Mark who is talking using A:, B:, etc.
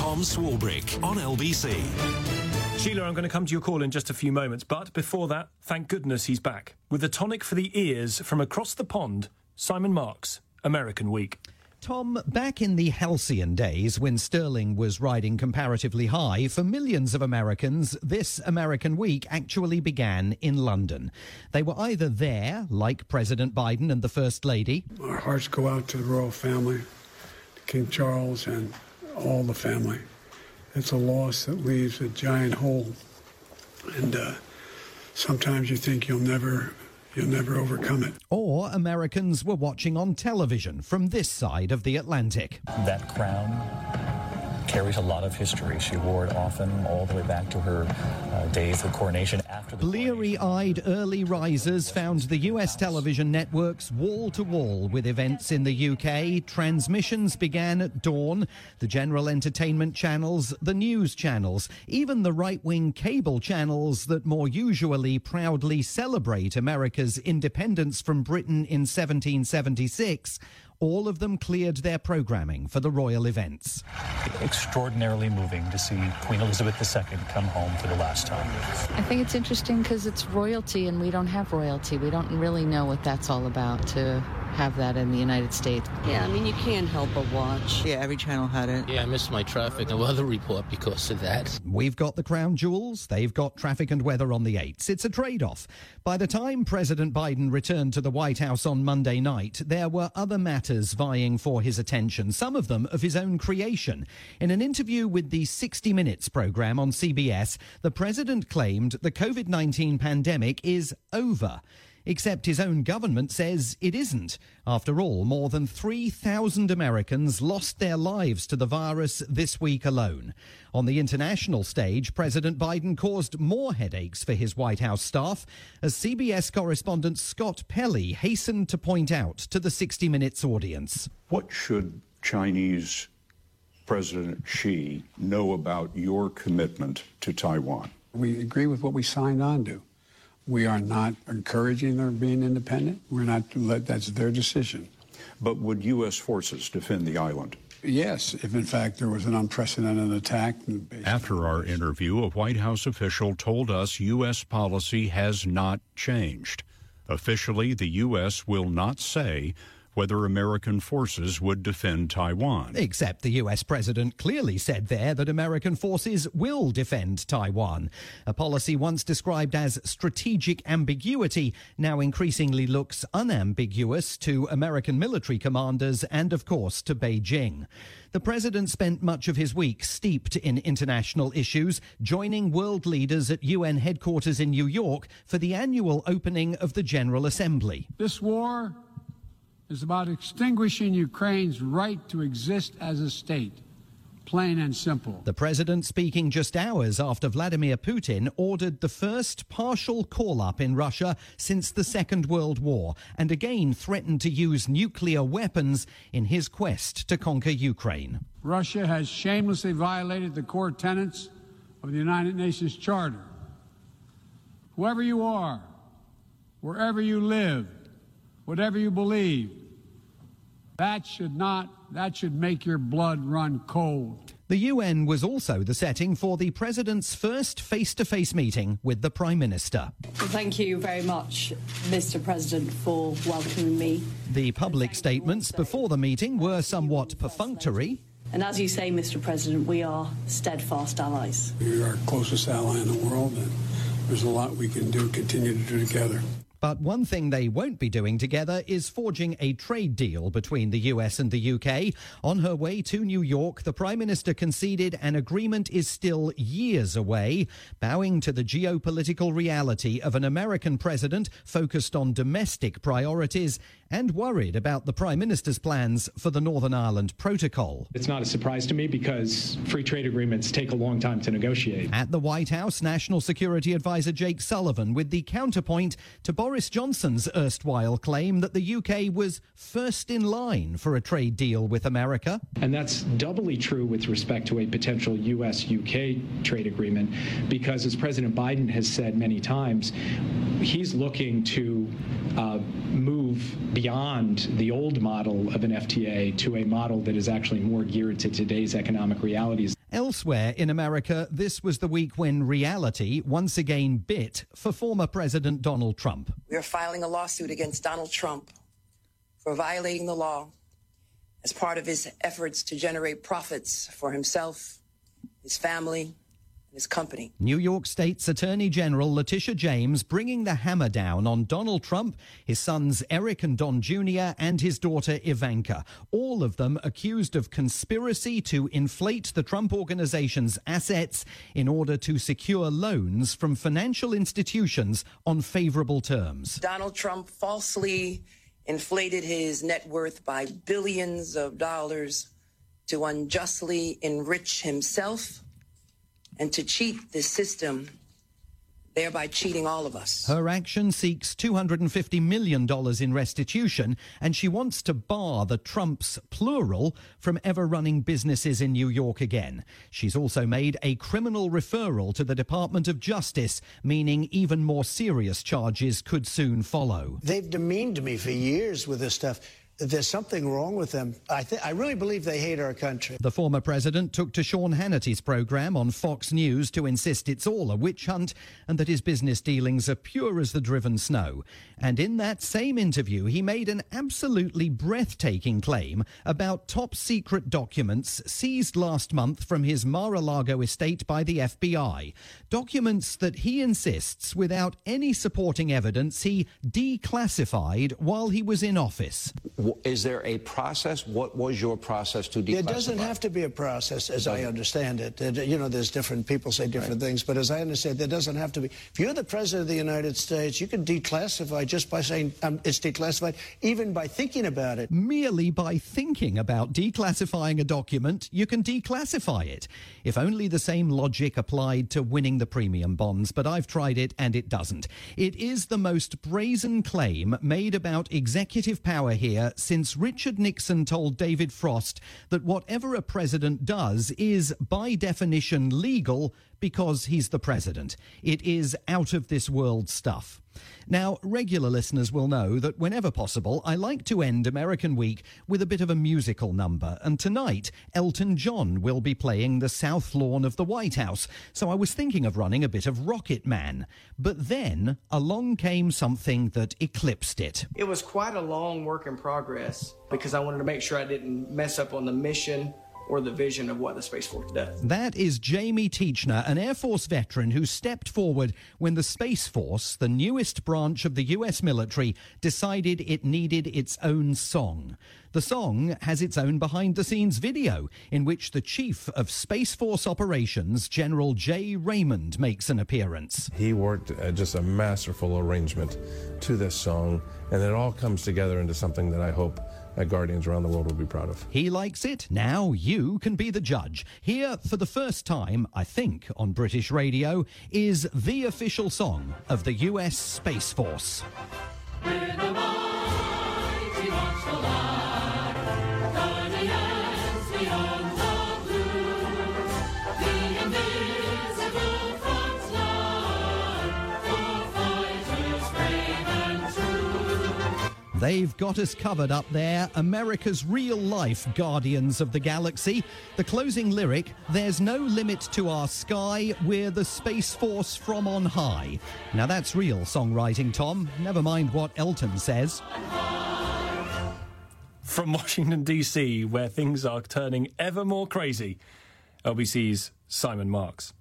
A: Tom Swarbrick on LBC.
B: Sheila, I'm going to come to your call in just a few moments, but before that, thank goodness he's back. With a tonic for the ears from across the pond, Simon Marks, American Week.
C: Tom, back in the halcyon days when sterling was riding comparatively high, for millions of Americans, this American week actually began in London. They were either there, like President Biden and the First Lady.
D: Our hearts go out to the royal family, to King Charles, and all the family. It's a loss that leaves a giant hole. And uh, sometimes you think you'll never you'll never overcome it.
C: Or Americans were watching on television from this side of the Atlantic.
E: That crown carries a lot of history. She wore it often all the way back to her uh, days of coronation after the
C: Bleary eyed early risers found the US television networks wall to wall with events in the UK. Transmissions began at dawn. The general entertainment channels, the news channels, even the right wing cable channels that more usually proudly celebrate America's independence from Britain in 1776 all of them cleared their programming for the royal events.
E: Extraordinarily moving to see Queen Elizabeth II come home for the last time.
F: I think it's interesting because it's royalty and we don't have royalty. We don't really know what that's all about to have that in the United States.
G: Yeah, I mean, you can't help but watch.
H: Yeah, every channel had it.
I: Yeah, I missed my traffic and weather report because of that.
C: We've got the crown jewels, they've got traffic and weather on the 8s. It's a trade off. By the time President Biden returned to the White House on Monday night, there were other matters vying for his attention, some of them of his own creation. In an interview with the 60 Minutes program on CBS, the president claimed the COVID 19 pandemic is over. Except his own government says it isn't. After all, more than 3,000 Americans lost their lives to the virus this week alone. On the international stage, President Biden caused more headaches for his White House staff, as CBS correspondent Scott Pelley hastened to point out to the 60 Minutes audience.
J: What should Chinese President Xi know about your commitment to Taiwan?
D: We agree with what we signed on to. We are not encouraging them being independent. We're not let that's their decision.
J: But would U.S. forces defend the island?
D: Yes, if in fact there was an unprecedented attack.
J: After our interview, a White House official told us U.S. policy has not changed. Officially, the U.S. will not say whether American forces would defend Taiwan.
C: Except the US president clearly said there that American forces will defend Taiwan. A policy once described as strategic ambiguity now increasingly looks unambiguous to American military commanders and, of course, to Beijing. The president spent much of his week steeped in international issues, joining world leaders at UN headquarters in New York for the annual opening of the General Assembly.
D: This war is about extinguishing Ukraine's right to exist as a state. Plain and simple.
C: The president, speaking just hours after Vladimir Putin ordered the first partial call up in Russia since the Second World War, and again threatened to use nuclear weapons in his quest to conquer Ukraine.
D: Russia has shamelessly violated the core tenets of the United Nations Charter. Whoever you are, wherever you live, whatever you believe, that should not, that should make your blood run cold.
C: The UN was also the setting for the President's first face to face meeting with the Prime Minister.
G: Thank you very much, Mr. President, for welcoming me.
C: The public statements before the meeting were somewhat perfunctory.
G: And as you say, Mr. President, we are steadfast allies.
D: You're our closest ally in the world, and there's a lot we can do, continue to do together.
C: But one thing they won't be doing together is forging a trade deal between the US and the UK. On her way to New York, the Prime Minister conceded an agreement is still years away, bowing to the geopolitical reality of an American president focused on domestic priorities and worried about the Prime Minister's plans for the Northern Ireland Protocol.
K: It's not a surprise to me because free trade agreements take a long time to negotiate.
C: At the White House, National Security Advisor Jake Sullivan with the counterpoint to Boris Johnson's erstwhile claim that the UK was first in line for a trade deal with America.
K: And that's doubly true with respect to a potential US UK trade agreement because, as President Biden has said many times, he's looking to uh, move beyond the old model of an FTA to a model that is actually more geared to today's economic realities.
C: Elsewhere in America, this was the week when reality once again bit for former President Donald Trump.
H: We are filing a lawsuit against Donald Trump for violating the law as part of his efforts to generate profits for himself, his family, his company.
C: New York State's Attorney General Letitia James bringing the hammer down on Donald Trump, his sons Eric and Don Jr., and his daughter Ivanka. All of them accused of conspiracy to inflate the Trump organization's assets in order to secure loans from financial institutions on favorable terms.
H: Donald Trump falsely inflated his net worth by billions of dollars to unjustly enrich himself and to cheat the system, thereby cheating all of us.
C: Her action seeks $250 million in restitution, and she wants to bar the Trumps, plural, from ever running businesses in New York again. She's also made a criminal referral to the Department of Justice, meaning even more serious charges could soon follow.
L: They've demeaned me for years with this stuff there's something wrong with them. I, th- I really believe they hate our country.
C: The former president took to Sean Hannity's program on Fox News to insist it's all a witch hunt and that his business dealings are pure as the driven snow. And in that same interview, he made an absolutely breathtaking claim about top secret documents seized last month from his Mar a Lago estate by the FBI. Documents that he insists, without any supporting evidence, he declassified while he was in office.
M: Is there a process? What was your process to declassify? It?
L: There doesn't have to be a process, as I understand it. You know, there's different people say different right. things, but as I understand, it, there doesn't have to be. If you're the president of the United States, you can declassify just by saying um, it's declassified, even by thinking about it.
C: Merely by thinking about declassifying a document, you can declassify it. If only the same logic applied to winning the premium bonds, but I've tried it and it doesn't. It is the most brazen claim made about executive power here since Richard Nixon told David Frost that whatever a president does is, by definition, legal because he's the president. It is out of this world stuff. Now, regular listeners will know that whenever possible, I like to end American Week with a bit of a musical number. And tonight, Elton John will be playing the South Lawn of the White House. So I was thinking of running a bit of Rocket Man. But then along came something that eclipsed it.
N: It was quite a long work in progress because I wanted to make sure I didn't mess up on the mission or the vision of what the Space Force does.
C: That is Jamie Teachenor, an Air Force veteran who stepped forward when the Space Force, the newest branch of the US military, decided it needed its own song. The song has its own behind the scenes video in which the Chief of Space Force Operations, General Jay Raymond, makes an appearance.
O: He worked uh, just a masterful arrangement to this song, and it all comes together into something that I hope that Guardians around the world will be proud of.
C: He likes it. Now you can be the judge. Here, for the first time, I think, on British radio, is the official song of the US Space Force. They've got us covered up there. America's real life Guardians of the Galaxy. The closing lyric There's no limit to our sky, we're the Space Force from on high. Now that's real songwriting, Tom. Never mind what Elton says.
B: From Washington, D.C., where things are turning ever more crazy, LBC's Simon Marks.